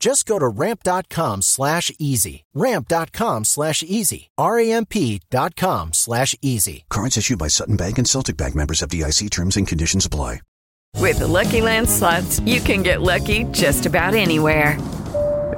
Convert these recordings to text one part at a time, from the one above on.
Just go to ramp.com slash easy. Ramp.com slash easy. R-A-M-P dot com slash easy. Cards issued by Sutton Bank and Celtic Bank members FDIC terms and conditions apply. With the Lucky Land slots, you can get lucky just about anywhere.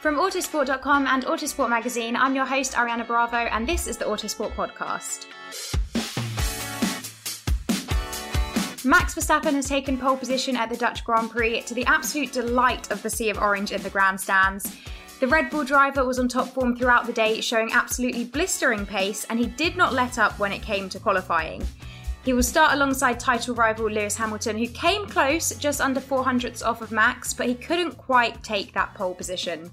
From Autosport.com and Autosport Magazine, I'm your host, Ariana Bravo, and this is the Autosport Podcast. Max Verstappen has taken pole position at the Dutch Grand Prix to the absolute delight of the Sea of Orange in the grandstands. The Red Bull driver was on top form throughout the day, showing absolutely blistering pace, and he did not let up when it came to qualifying. He will start alongside title rival Lewis Hamilton, who came close, just under 400ths off of Max, but he couldn't quite take that pole position.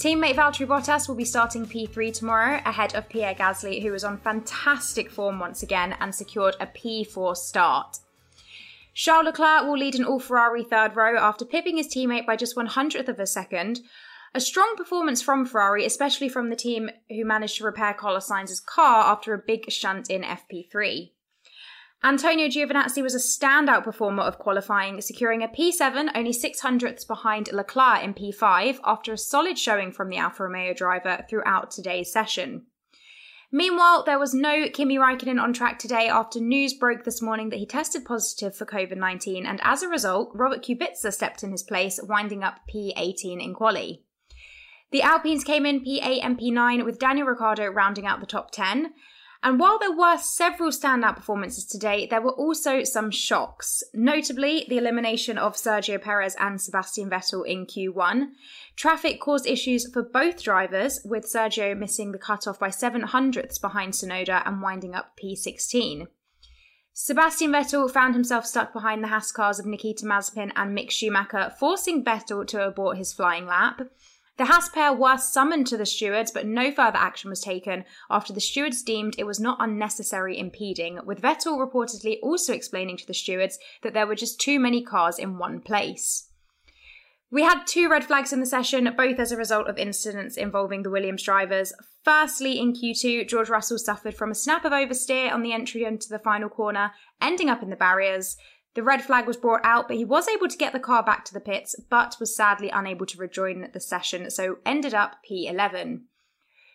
Teammate Valtteri Bottas will be starting P3 tomorrow ahead of Pierre Gasly, who was on fantastic form once again and secured a P4 start. Charles Leclerc will lead an all Ferrari third row after pipping his teammate by just 100th of a second. A strong performance from Ferrari, especially from the team who managed to repair Carlos Sainz's car after a big shunt in FP3. Antonio Giovinazzi was a standout performer of qualifying, securing a P7 only 600ths behind Leclerc in P5 after a solid showing from the Alfa Romeo driver throughout today's session. Meanwhile, there was no Kimi Raikkonen on track today after news broke this morning that he tested positive for COVID 19, and as a result, Robert Kubica stepped in his place, winding up P18 in quali. The Alpines came in P8 and P9 with Daniel Ricciardo rounding out the top 10. And while there were several standout performances today, there were also some shocks, notably the elimination of Sergio Perez and Sebastian Vettel in Q1. Traffic caused issues for both drivers, with Sergio missing the cutoff by 7 hundredths behind Tsunoda and winding up P16. Sebastian Vettel found himself stuck behind the Haas cars of Nikita Mazepin and Mick Schumacher, forcing Vettel to abort his flying lap. The Haas pair were summoned to the stewards, but no further action was taken after the stewards deemed it was not unnecessary impeding, with Vettel reportedly also explaining to the stewards that there were just too many cars in one place. We had two red flags in the session, both as a result of incidents involving the Williams drivers. Firstly, in Q2, George Russell suffered from a snap of oversteer on the entry into the final corner, ending up in the barriers. The red flag was brought out, but he was able to get the car back to the pits, but was sadly unable to rejoin the session, so ended up P11.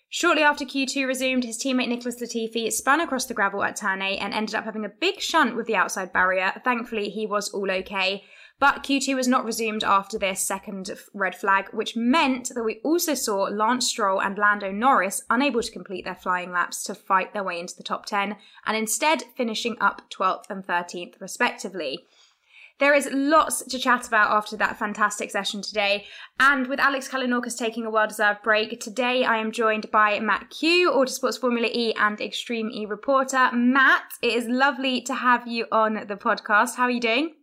Shortly after Q2 resumed, his teammate Nicholas Latifi spun across the gravel at turn 8 and ended up having a big shunt with the outside barrier. Thankfully, he was all okay. But Q2 was not resumed after this second red flag, which meant that we also saw Lance Stroll and Lando Norris unable to complete their flying laps to fight their way into the top 10, and instead finishing up 12th and 13th, respectively. There is lots to chat about after that fantastic session today. And with Alex Kalinauskas taking a well deserved break, today I am joined by Matt Kew, Autosports Formula E and Extreme E reporter. Matt, it is lovely to have you on the podcast. How are you doing?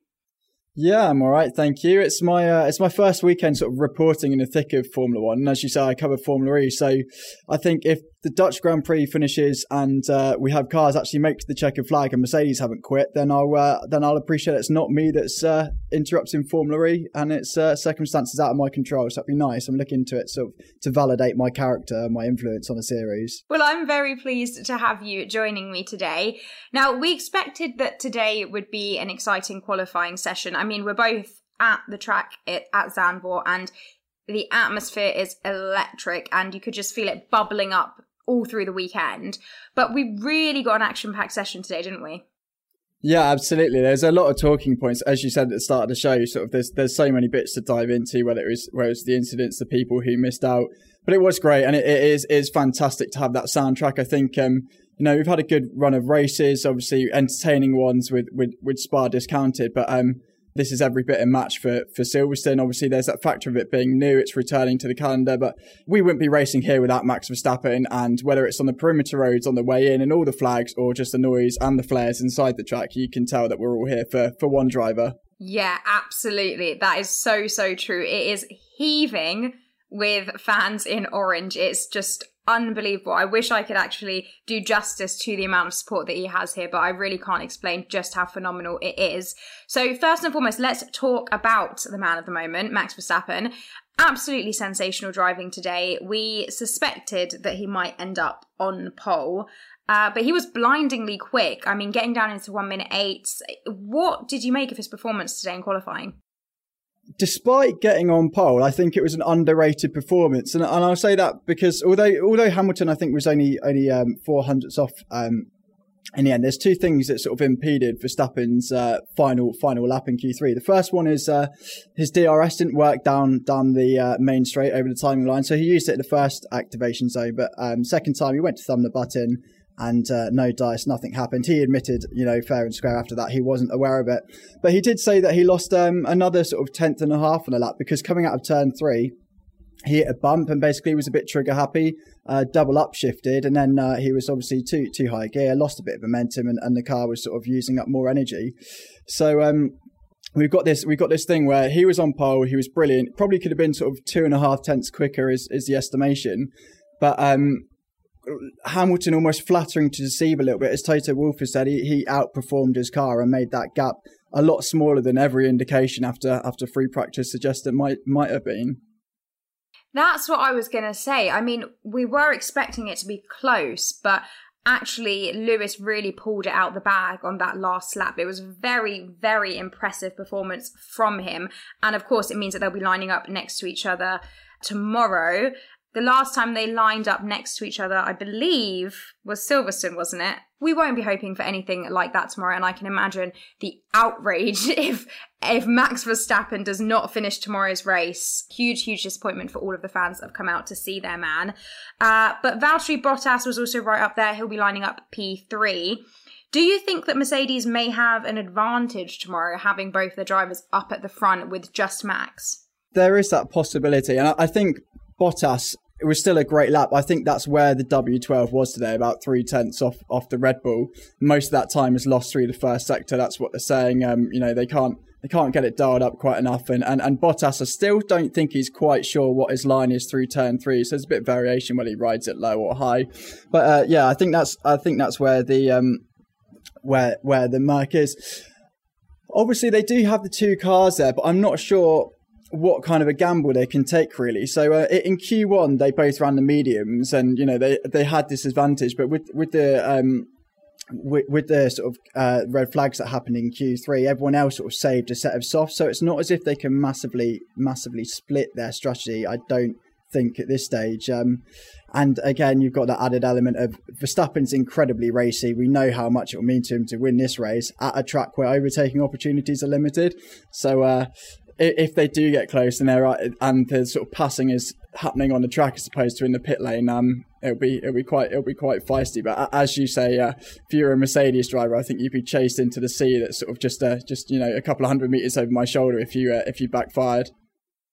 Yeah, I'm all right, thank you. It's my uh, it's my first weekend sort of reporting in the thick of Formula One, and as you say, I cover Formula E. So I think if the Dutch Grand Prix finishes and uh, we have cars actually make the checkered flag and Mercedes haven't quit, then I'll uh, then I'll appreciate it's not me that's uh, interrupting Formula E and it's uh, circumstances out of my control. So that'd be nice. I'm looking to it sort of to validate my character, and my influence on the series. Well, I'm very pleased to have you joining me today. Now, we expected that today would be an exciting qualifying session. I mean, we're both at the track at Zandvoort and the atmosphere is electric and you could just feel it bubbling up all through the weekend. But we really got an action packed session today, didn't we? Yeah, absolutely. There's a lot of talking points, as you said at the start of the show. Sort of, there's there's so many bits to dive into. Whether it was whether it was the incidents, the people who missed out, but it was great, and it, it is is fantastic to have that soundtrack. I think um, you know we've had a good run of races, obviously entertaining ones with with with Spa discounted, but um, this is every bit a match for, for Silverstone. Obviously, there's that factor of it being new, it's returning to the calendar, but we wouldn't be racing here without Max Verstappen. And whether it's on the perimeter roads on the way in and all the flags, or just the noise and the flares inside the track, you can tell that we're all here for, for one driver. Yeah, absolutely. That is so, so true. It is heaving with fans in orange. It's just unbelievable. I wish I could actually do justice to the amount of support that he has here, but I really can't explain just how phenomenal it is. So, first and foremost, let's talk about the man of the moment, Max Verstappen. Absolutely sensational driving today. We suspected that he might end up on pole. Uh, but he was blindingly quick. I mean, getting down into one minute eight. What did you make of his performance today in qualifying? Despite getting on pole, I think it was an underrated performance, and, and I'll say that because although although Hamilton I think was only only um, four hundredths off um, in the end, there's two things that sort of impeded Verstappen's uh, final final lap in Q3. The first one is uh, his DRS didn't work down down the uh, main straight over the timing line, so he used it in the first activation zone, but um, second time he went to thumb the button and uh, no dice, nothing happened. He admitted, you know, fair and square after that, he wasn't aware of it. But he did say that he lost um, another sort of tenth and a half on the lap because coming out of turn three, he hit a bump and basically was a bit trigger happy, uh, double upshifted, and then uh, he was obviously too too high gear, lost a bit of momentum, and, and the car was sort of using up more energy. So um, we've got this we've got this thing where he was on pole, he was brilliant, probably could have been sort of two and a half tenths quicker is is the estimation, but um, Hamilton almost flattering to deceive a little bit. As Toto Wolff has said, he, he outperformed his car and made that gap a lot smaller than every indication after after free practice suggests it might might have been. That's what I was going to say. I mean, we were expecting it to be close, but actually Lewis really pulled it out the bag on that last lap. It was very, very impressive performance from him. And of course, it means that they'll be lining up next to each other tomorrow. The last time they lined up next to each other, I believe, was Silverstone, wasn't it? We won't be hoping for anything like that tomorrow, and I can imagine the outrage if if Max Verstappen does not finish tomorrow's race. Huge, huge disappointment for all of the fans that have come out to see their man. Uh, but Valtteri Bottas was also right up there. He'll be lining up P3. Do you think that Mercedes may have an advantage tomorrow, having both the drivers up at the front with just Max? There is that possibility, and I think Bottas it was still a great lap. I think that's where the W12 was today, about three tenths off off the Red Bull. Most of that time is lost through the first sector. That's what they're saying. Um, you know, they can't they can't get it dialed up quite enough. And, and and Bottas, I still don't think he's quite sure what his line is through turn three. So there's a bit of variation whether he rides it low or high. But uh, yeah, I think that's I think that's where the um where where the mark is. Obviously, they do have the two cars there, but I'm not sure what kind of a gamble they can take really. So uh, in Q1 they both ran the mediums and you know they they had this advantage but with with the um with, with the sort of uh, red flags that happened in Q3 everyone else sort of saved a set of softs so it's not as if they can massively massively split their strategy I don't think at this stage. Um, and again, you've got that added element of Verstappen's incredibly racy. We know how much it will mean to him to win this race at a track where overtaking opportunities are limited. So uh, if they do get close and they're and the sort of passing is happening on the track as opposed to in the pit lane, um, it'll be it'll be quite it'll be quite feisty. But as you say, uh, if you're a Mercedes driver, I think you'd be chased into the sea that's sort of just uh, just you know a couple of hundred meters over my shoulder if you uh, if you backfired.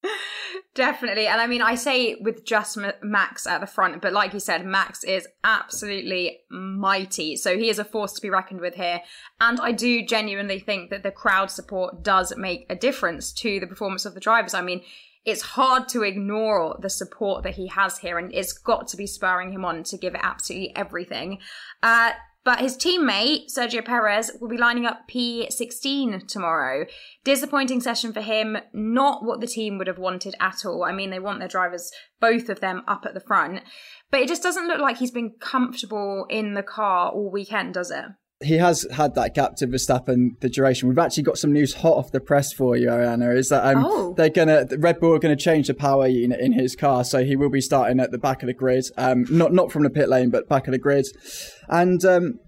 Definitely. And I mean, I say with just Max at the front, but like you said, Max is absolutely mighty. So he is a force to be reckoned with here. And I do genuinely think that the crowd support does make a difference to the performance of the drivers. I mean, it's hard to ignore the support that he has here, and it's got to be spurring him on to give it absolutely everything. Uh, but his teammate, Sergio Perez, will be lining up P16 tomorrow. Disappointing session for him, not what the team would have wanted at all. I mean, they want their drivers, both of them, up at the front. But it just doesn't look like he's been comfortable in the car all weekend, does it? He has had that gap to Verstappen the duration. We've actually got some news hot off the press for you, Ariana. Is that um, oh. they're gonna Red Bull are gonna change the power unit in his car, so he will be starting at the back of the grid, um, not not from the pit lane, but back of the grid. And um,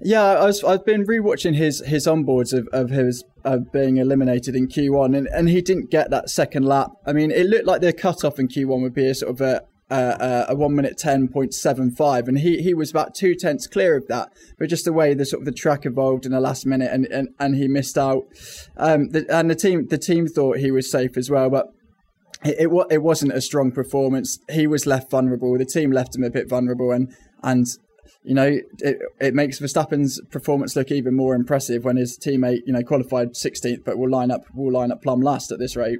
yeah, I was, I've been rewatching his his onboards of of his of being eliminated in Q1, and, and he didn't get that second lap. I mean, it looked like the cutoff in Q1 would be a sort of a uh, a one minute ten point seven five, and he he was about two tenths clear of that. But just the way the sort of the track evolved in the last minute, and and, and he missed out. Um, the, and the team the team thought he was safe as well, but. It, it it wasn't a strong performance. He was left vulnerable. The team left him a bit vulnerable, and and you know, it, it makes Verstappen's performance look even more impressive when his teammate, you know, qualified 16th, but will line up will line up plumb last at this rate.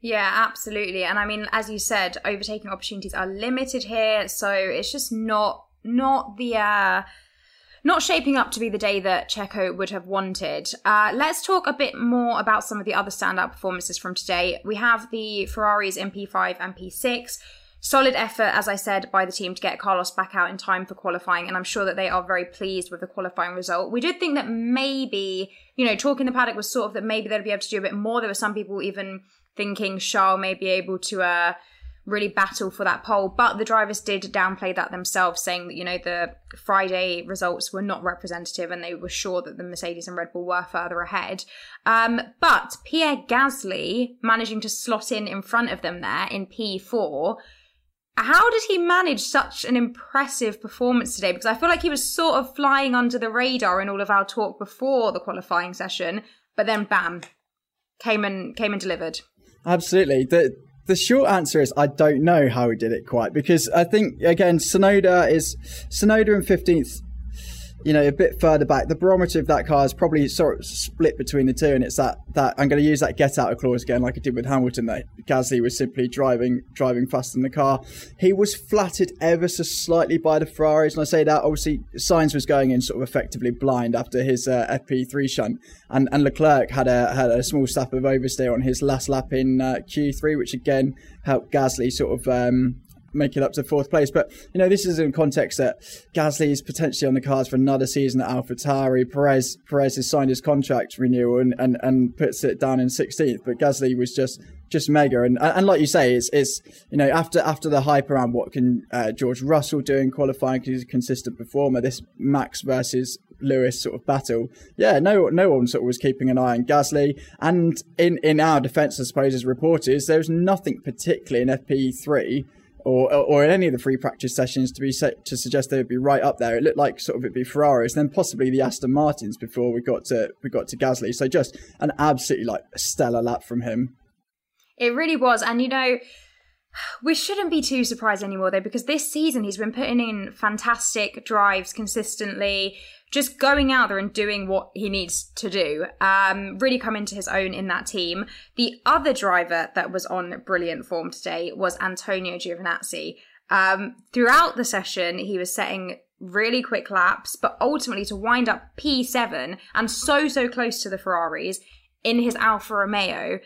Yeah, absolutely. And I mean, as you said, overtaking opportunities are limited here, so it's just not not the uh not shaping up to be the day that Checo would have wanted. Uh, let's talk a bit more about some of the other standout performances from today. We have the Ferraris in P5 and P6. Solid effort, as I said, by the team to get Carlos back out in time for qualifying, and I'm sure that they are very pleased with the qualifying result. We did think that maybe, you know, talking the paddock was sort of that maybe they'd be able to do a bit more. There were some people even thinking Charles may be able to uh, really battle for that pole. But the drivers did downplay that themselves, saying that, you know, the Friday results were not representative and they were sure that the Mercedes and Red Bull were further ahead. Um, but Pierre Gasly managing to slot in in front of them there in P4. How did he manage such an impressive performance today? Because I feel like he was sort of flying under the radar in all of our talk before the qualifying session, but then bam, came and came and delivered. Absolutely. The the short answer is I don't know how he did it quite because I think again Tsunoda is Tsunoda in fifteenth you know, a bit further back. The barometer of that car is probably sort of split between the two, and it's that that I'm going to use that get out of clause again, like I did with Hamilton. That Gasly was simply driving driving faster than the car. He was flattered ever so slightly by the Ferraris, and I say that obviously Sainz was going in sort of effectively blind after his uh, FP3 shunt, and and Leclerc had a had a small step of oversteer on his last lap in uh, Q3, which again helped Gasly sort of um, make it up to fourth place. But you know, this is in context that Gasly is potentially on the cards for another season at AlphaTauri. Perez Perez has signed his contract renewal and, and, and puts it down in 16th. But Gasly was just just mega. And and like you say, it's it's you know after after the hype around what can uh, George Russell do in qualifying because he's a consistent performer. This Max versus Lewis sort of battle. Yeah, no no one sort of was keeping an eye on Gasly. And in in our defence, I suppose, as reporters, there was nothing particularly in FP3 or or in any of the free practice sessions to be set, to suggest they would be right up there. It looked like sort of it'd be Ferraris, then possibly the Aston Martins before we got to we got to Gasly. So just an absolutely like stellar lap from him. It really was, and you know. We shouldn't be too surprised anymore, though, because this season he's been putting in fantastic drives consistently just going out there and doing what he needs to do, um, really come into his own in that team. The other driver that was on brilliant form today was Antonio Giovinazzi. Um, throughout the session, he was setting really quick laps, but ultimately to wind up P7 and so, so close to the Ferraris in his Alfa Romeo,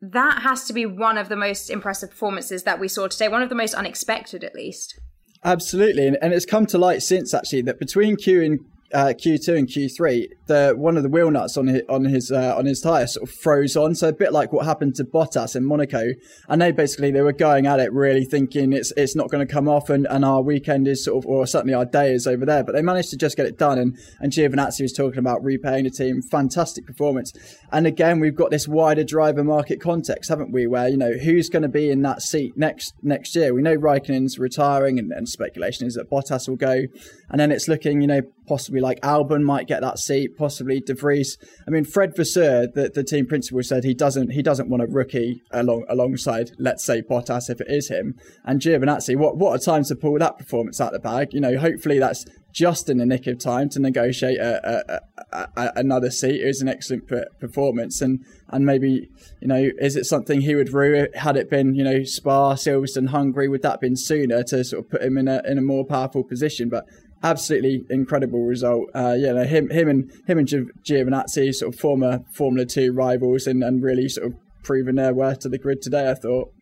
that has to be one of the most impressive performances that we saw today, one of the most unexpected at least. Absolutely, and, and it's come to light since actually that between Q and uh, Q2 and Q3, the one of the wheel nuts on his on his uh, on his tire sort of froze on. So a bit like what happened to Bottas in Monaco. And they basically they were going at it really thinking it's it's not going to come off, and, and our weekend is sort of or certainly our day is over there. But they managed to just get it done. And and Giovinazzi was talking about repaying the team. Fantastic performance. And again, we've got this wider driver market context, haven't we? Where you know who's going to be in that seat next next year. We know Raikkonen's retiring, and, and speculation is that Bottas will go, and then it's looking you know possibly like Albon might get that seat, possibly De Vries. I mean, Fred Vasseur, the, the team principal, said he doesn't he doesn't want a rookie along alongside, let's say Bottas if it is him. And Giovinazzi, what what a time to pull that performance out the bag. You know, hopefully that's just in the nick of time to negotiate a, a, a, another seat. It was an excellent performance, and and maybe you know, is it something he would rue had it been you know Spa, Silverstone, Hungary? Would that been sooner to sort of put him in a in a more powerful position? But absolutely incredible result. Uh, yeah, no, him, him and him and Giovinazzi, sort of former Formula Two rivals, and, and really sort of proven their worth to the grid today. I thought.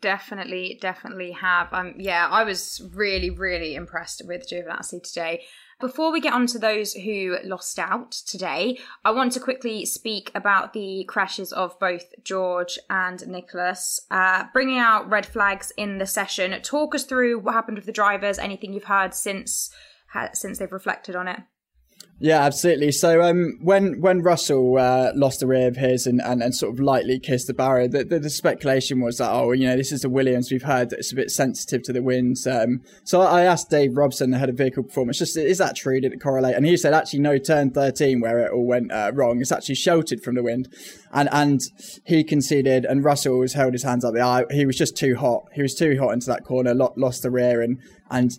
Definitely, definitely have. Um, yeah, I was really, really impressed with Giovinazzi today. Before we get on to those who lost out today, I want to quickly speak about the crashes of both George and Nicholas, uh, bringing out red flags in the session. Talk us through what happened with the drivers, anything you've heard since since they've reflected on it. Yeah, absolutely. So um, when when Russell uh, lost the rear of his and, and, and sort of lightly kissed the barrier, the, the, the, speculation was that oh, you know, this is a Williams. We've heard that it's a bit sensitive to the winds. Um, so I asked Dave Robson, the head of vehicle performance, just is that true? Did it correlate? And he said actually no, turn thirteen where it all went uh, wrong. It's actually sheltered from the wind, and and he conceded, and Russell was held his hands up. The he was just too hot. He was too hot into that corner, lost the rear, and and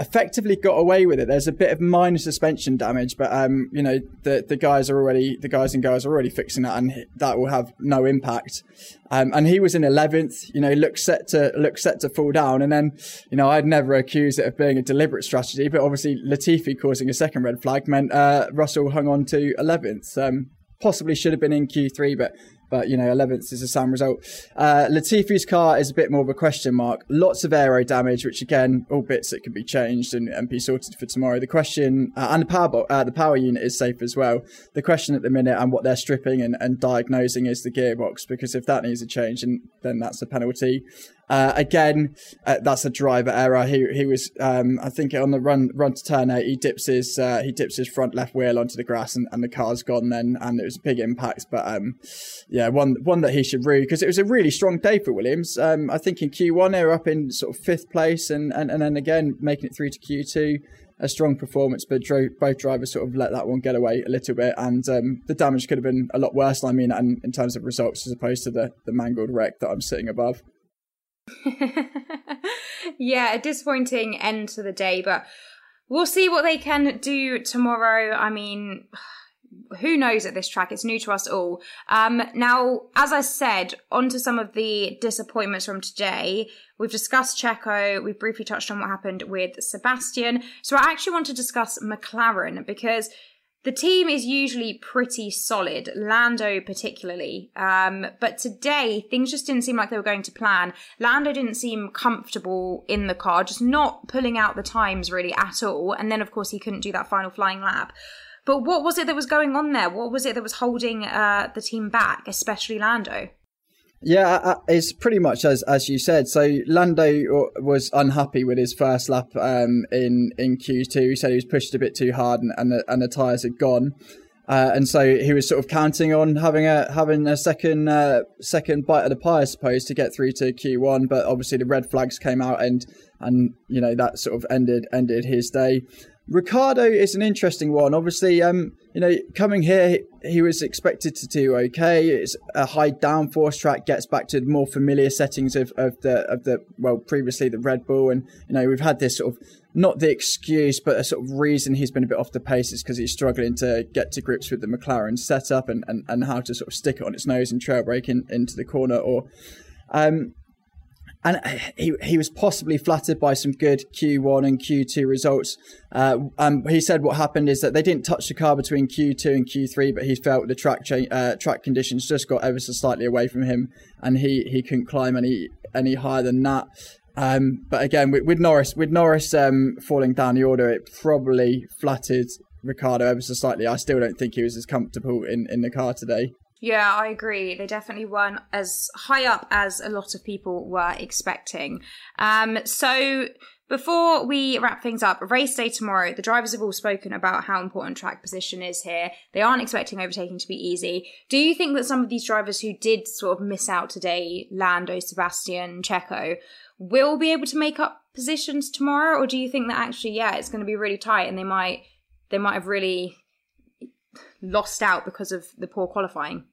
effectively got away with it. There's a bit of minor suspension damage, but um, you know the the guys are already the guys and girls are already fixing that, and that will have no impact. Um, and he was in eleventh. You know, looked set to look set to fall down, and then you know I'd never accuse it of being a deliberate strategy, but obviously Latifi causing a second red flag meant uh, Russell hung on to eleventh. Um, possibly should have been in Q3, but but you know, 11th is a sound result. Uh, Latifi's car is a bit more of a question mark. Lots of aero damage, which again, all bits that can be changed and, and be sorted for tomorrow. The question, uh, and the power, uh, the power unit is safe as well. The question at the minute and what they're stripping and, and diagnosing is the gearbox, because if that needs a change, then that's a penalty. Uh, again, uh, that's a driver error. He he was, um, I think, on the run run to turn eight, he dips his uh, he dips his front left wheel onto the grass, and, and the car's gone. Then, and it was a big impact. But um, yeah, one one that he should rue because it was a really strong day for Williams. Um, I think in Q1 they were up in sort of fifth place, and and, and then again making it through to Q2 a strong performance, but both drivers sort of let that one get away a little bit, and um, the damage could have been a lot worse. I mean, and in terms of results, as opposed to the the mangled wreck that I'm sitting above. yeah, a disappointing end to the day, but we'll see what they can do tomorrow. I mean, who knows at this track? It's new to us all. Um, now, as I said, on to some of the disappointments from today. We've discussed Checo. We've briefly touched on what happened with Sebastian. So I actually want to discuss McLaren because the team is usually pretty solid, Lando particularly. Um, but today, things just didn't seem like they were going to plan. Lando didn't seem comfortable in the car, just not pulling out the times really at all. And then, of course, he couldn't do that final flying lap. But what was it that was going on there? What was it that was holding uh, the team back, especially Lando? Yeah, it's pretty much as as you said. So Lando was unhappy with his first lap um, in in Q2. He said he was pushed a bit too hard, and and the, and the tires had gone. Uh, and so he was sort of counting on having a having a second uh, second bite of the pie, I suppose, to get through to Q1. But obviously the red flags came out, and and you know that sort of ended ended his day. Ricciardo is an interesting one. Obviously, um, you know, coming here, he was expected to do okay. It's a high downforce track, gets back to more familiar settings of, of the of the well, previously the Red Bull, and you know, we've had this sort of not the excuse, but a sort of reason he's been a bit off the pace is because he's struggling to get to grips with the McLaren setup and, and, and how to sort of stick it on its nose and trail brake in, into the corner or um, and he he was possibly flattered by some good Q1 and Q2 results. Uh, he said what happened is that they didn't touch the car between Q2 and Q3, but he felt the track cha- uh, track conditions just got ever so slightly away from him, and he, he couldn't climb any any higher than that. Um, but again, with, with, Norris, with Norris um, falling down the order, it probably flattered Ricciardo ever so slightly. I still don't think he was as comfortable in, in the car today. Yeah, I agree. They definitely weren't as high up as a lot of people were expecting. Um, so before we wrap things up, race day tomorrow, the drivers have all spoken about how important track position is here. They aren't expecting overtaking to be easy. Do you think that some of these drivers who did sort of miss out today, Lando, Sebastian, Checo, will be able to make up positions tomorrow? Or do you think that actually, yeah, it's going to be really tight and they might they might have really lost out because of the poor qualifying?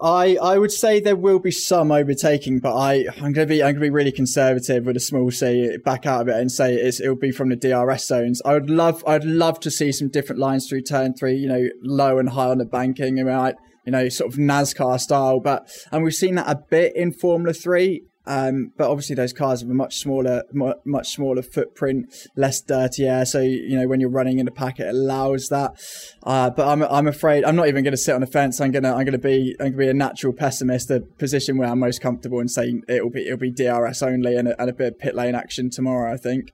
I I would say there will be some overtaking, but I I'm gonna be I'm gonna be really conservative with a small C, back out of it and say it's it'll be from the DRS zones. I would love I'd love to see some different lines through turn three. You know, low and high on the banking. Mean, I, you know, sort of NASCAR style, but and we've seen that a bit in Formula Three. Um, but obviously those cars have a much smaller, much smaller footprint, less dirty air. So you know when you're running in the pack, it allows that. Uh, but I'm, I'm afraid I'm not even going to sit on the fence. I'm gonna, I'm gonna be, I'm gonna be a natural pessimist. The position where I'm most comfortable and saying it'll be, it'll be DRS only and a, and a bit of pit lane action tomorrow. I think.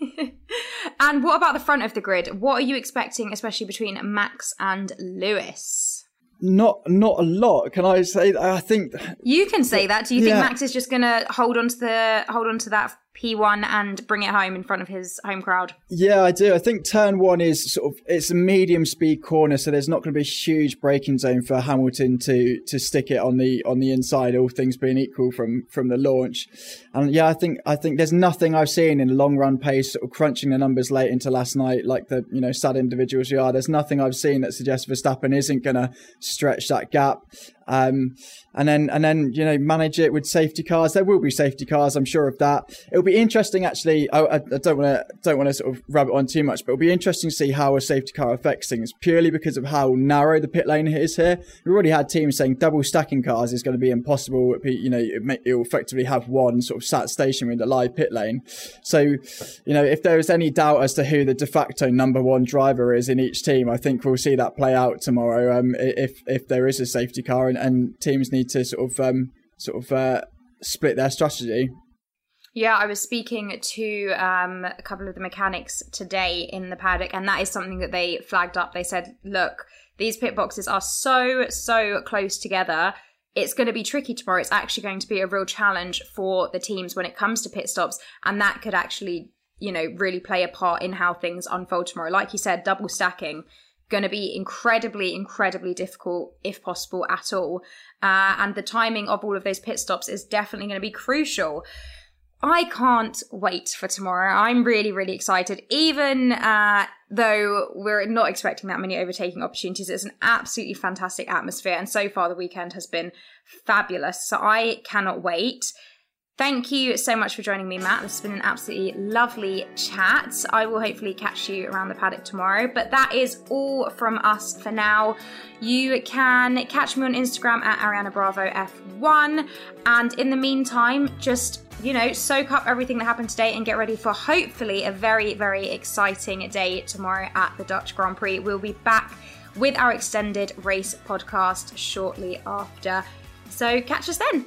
and what about the front of the grid? What are you expecting, especially between Max and Lewis? Not not a lot. Can I say? I think you can say that. Do you yeah. think Max is just going to hold on to the hold on to that P1 and bring it home in front of his home crowd? Yeah, I do. I think turn one is sort of it's a medium speed corner, so there's not going to be a huge braking zone for Hamilton to to stick it on the on the inside. All things being equal from from the launch, and yeah, I think I think there's nothing I've seen in long run pace sort of crunching the numbers late into last night, like the you know sad individuals we are. There's nothing I've seen that suggests Verstappen isn't going to stretch that gap. Um, and then and then you know manage it with safety cars. There will be safety cars, I'm sure of that. It'll be interesting actually. I, I don't want to don't want to sort of rub it on too much, but it'll be interesting to see how a safety car affects things purely because of how narrow the pit lane is here. We've already had teams saying double stacking cars is going to be impossible. You know, it, may, it will effectively have one sort of sat station in the live pit lane. So, you know, if there is any doubt as to who the de facto number one driver is in each team, I think we'll see that play out tomorrow. Um, if if there is a safety car and, and teams need to sort of um, sort of uh, split their strategy. Yeah, I was speaking to um, a couple of the mechanics today in the paddock, and that is something that they flagged up. They said, look, these pit boxes are so, so close together. It's going to be tricky tomorrow. It's actually going to be a real challenge for the teams when it comes to pit stops, and that could actually, you know, really play a part in how things unfold tomorrow. Like you said, double stacking going to be incredibly, incredibly difficult, if possible at all. Uh, and the timing of all of those pit stops is definitely going to be crucial. I can't wait for tomorrow. I'm really, really excited. Even uh, though we're not expecting that many overtaking opportunities, it's an absolutely fantastic atmosphere. And so far, the weekend has been fabulous. So I cannot wait. Thank you so much for joining me, Matt. This has been an absolutely lovely chat. I will hopefully catch you around the paddock tomorrow. But that is all from us for now. You can catch me on Instagram at Ariana Bravo F1. And in the meantime, just you know, soak up everything that happened today and get ready for hopefully a very, very exciting day tomorrow at the Dutch Grand Prix. We'll be back with our extended race podcast shortly after. So catch us then.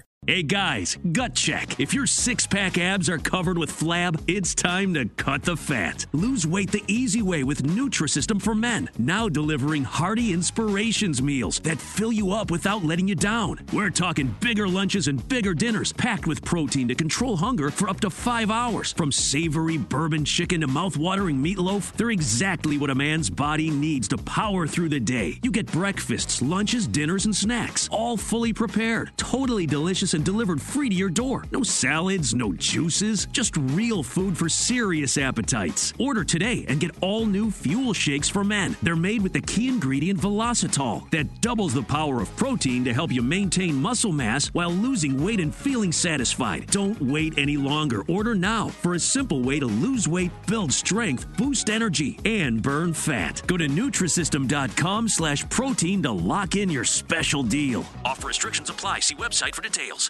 together. Hey guys, gut check. If your six pack abs are covered with flab, it's time to cut the fat. Lose weight the easy way with Nutrisystem for Men. Now delivering hearty inspirations meals that fill you up without letting you down. We're talking bigger lunches and bigger dinners packed with protein to control hunger for up to five hours. From savory bourbon chicken to mouth-watering meatloaf, they're exactly what a man's body needs to power through the day. You get breakfasts, lunches, dinners, and snacks, all fully prepared, totally delicious and and delivered free to your door. No salads, no juices, just real food for serious appetites. Order today and get all new Fuel Shakes for Men. They're made with the key ingredient Velocitol that doubles the power of protein to help you maintain muscle mass while losing weight and feeling satisfied. Don't wait any longer. Order now for a simple way to lose weight, build strength, boost energy, and burn fat. Go to Nutrisystem.com slash protein to lock in your special deal. Offer restrictions apply. See website for details.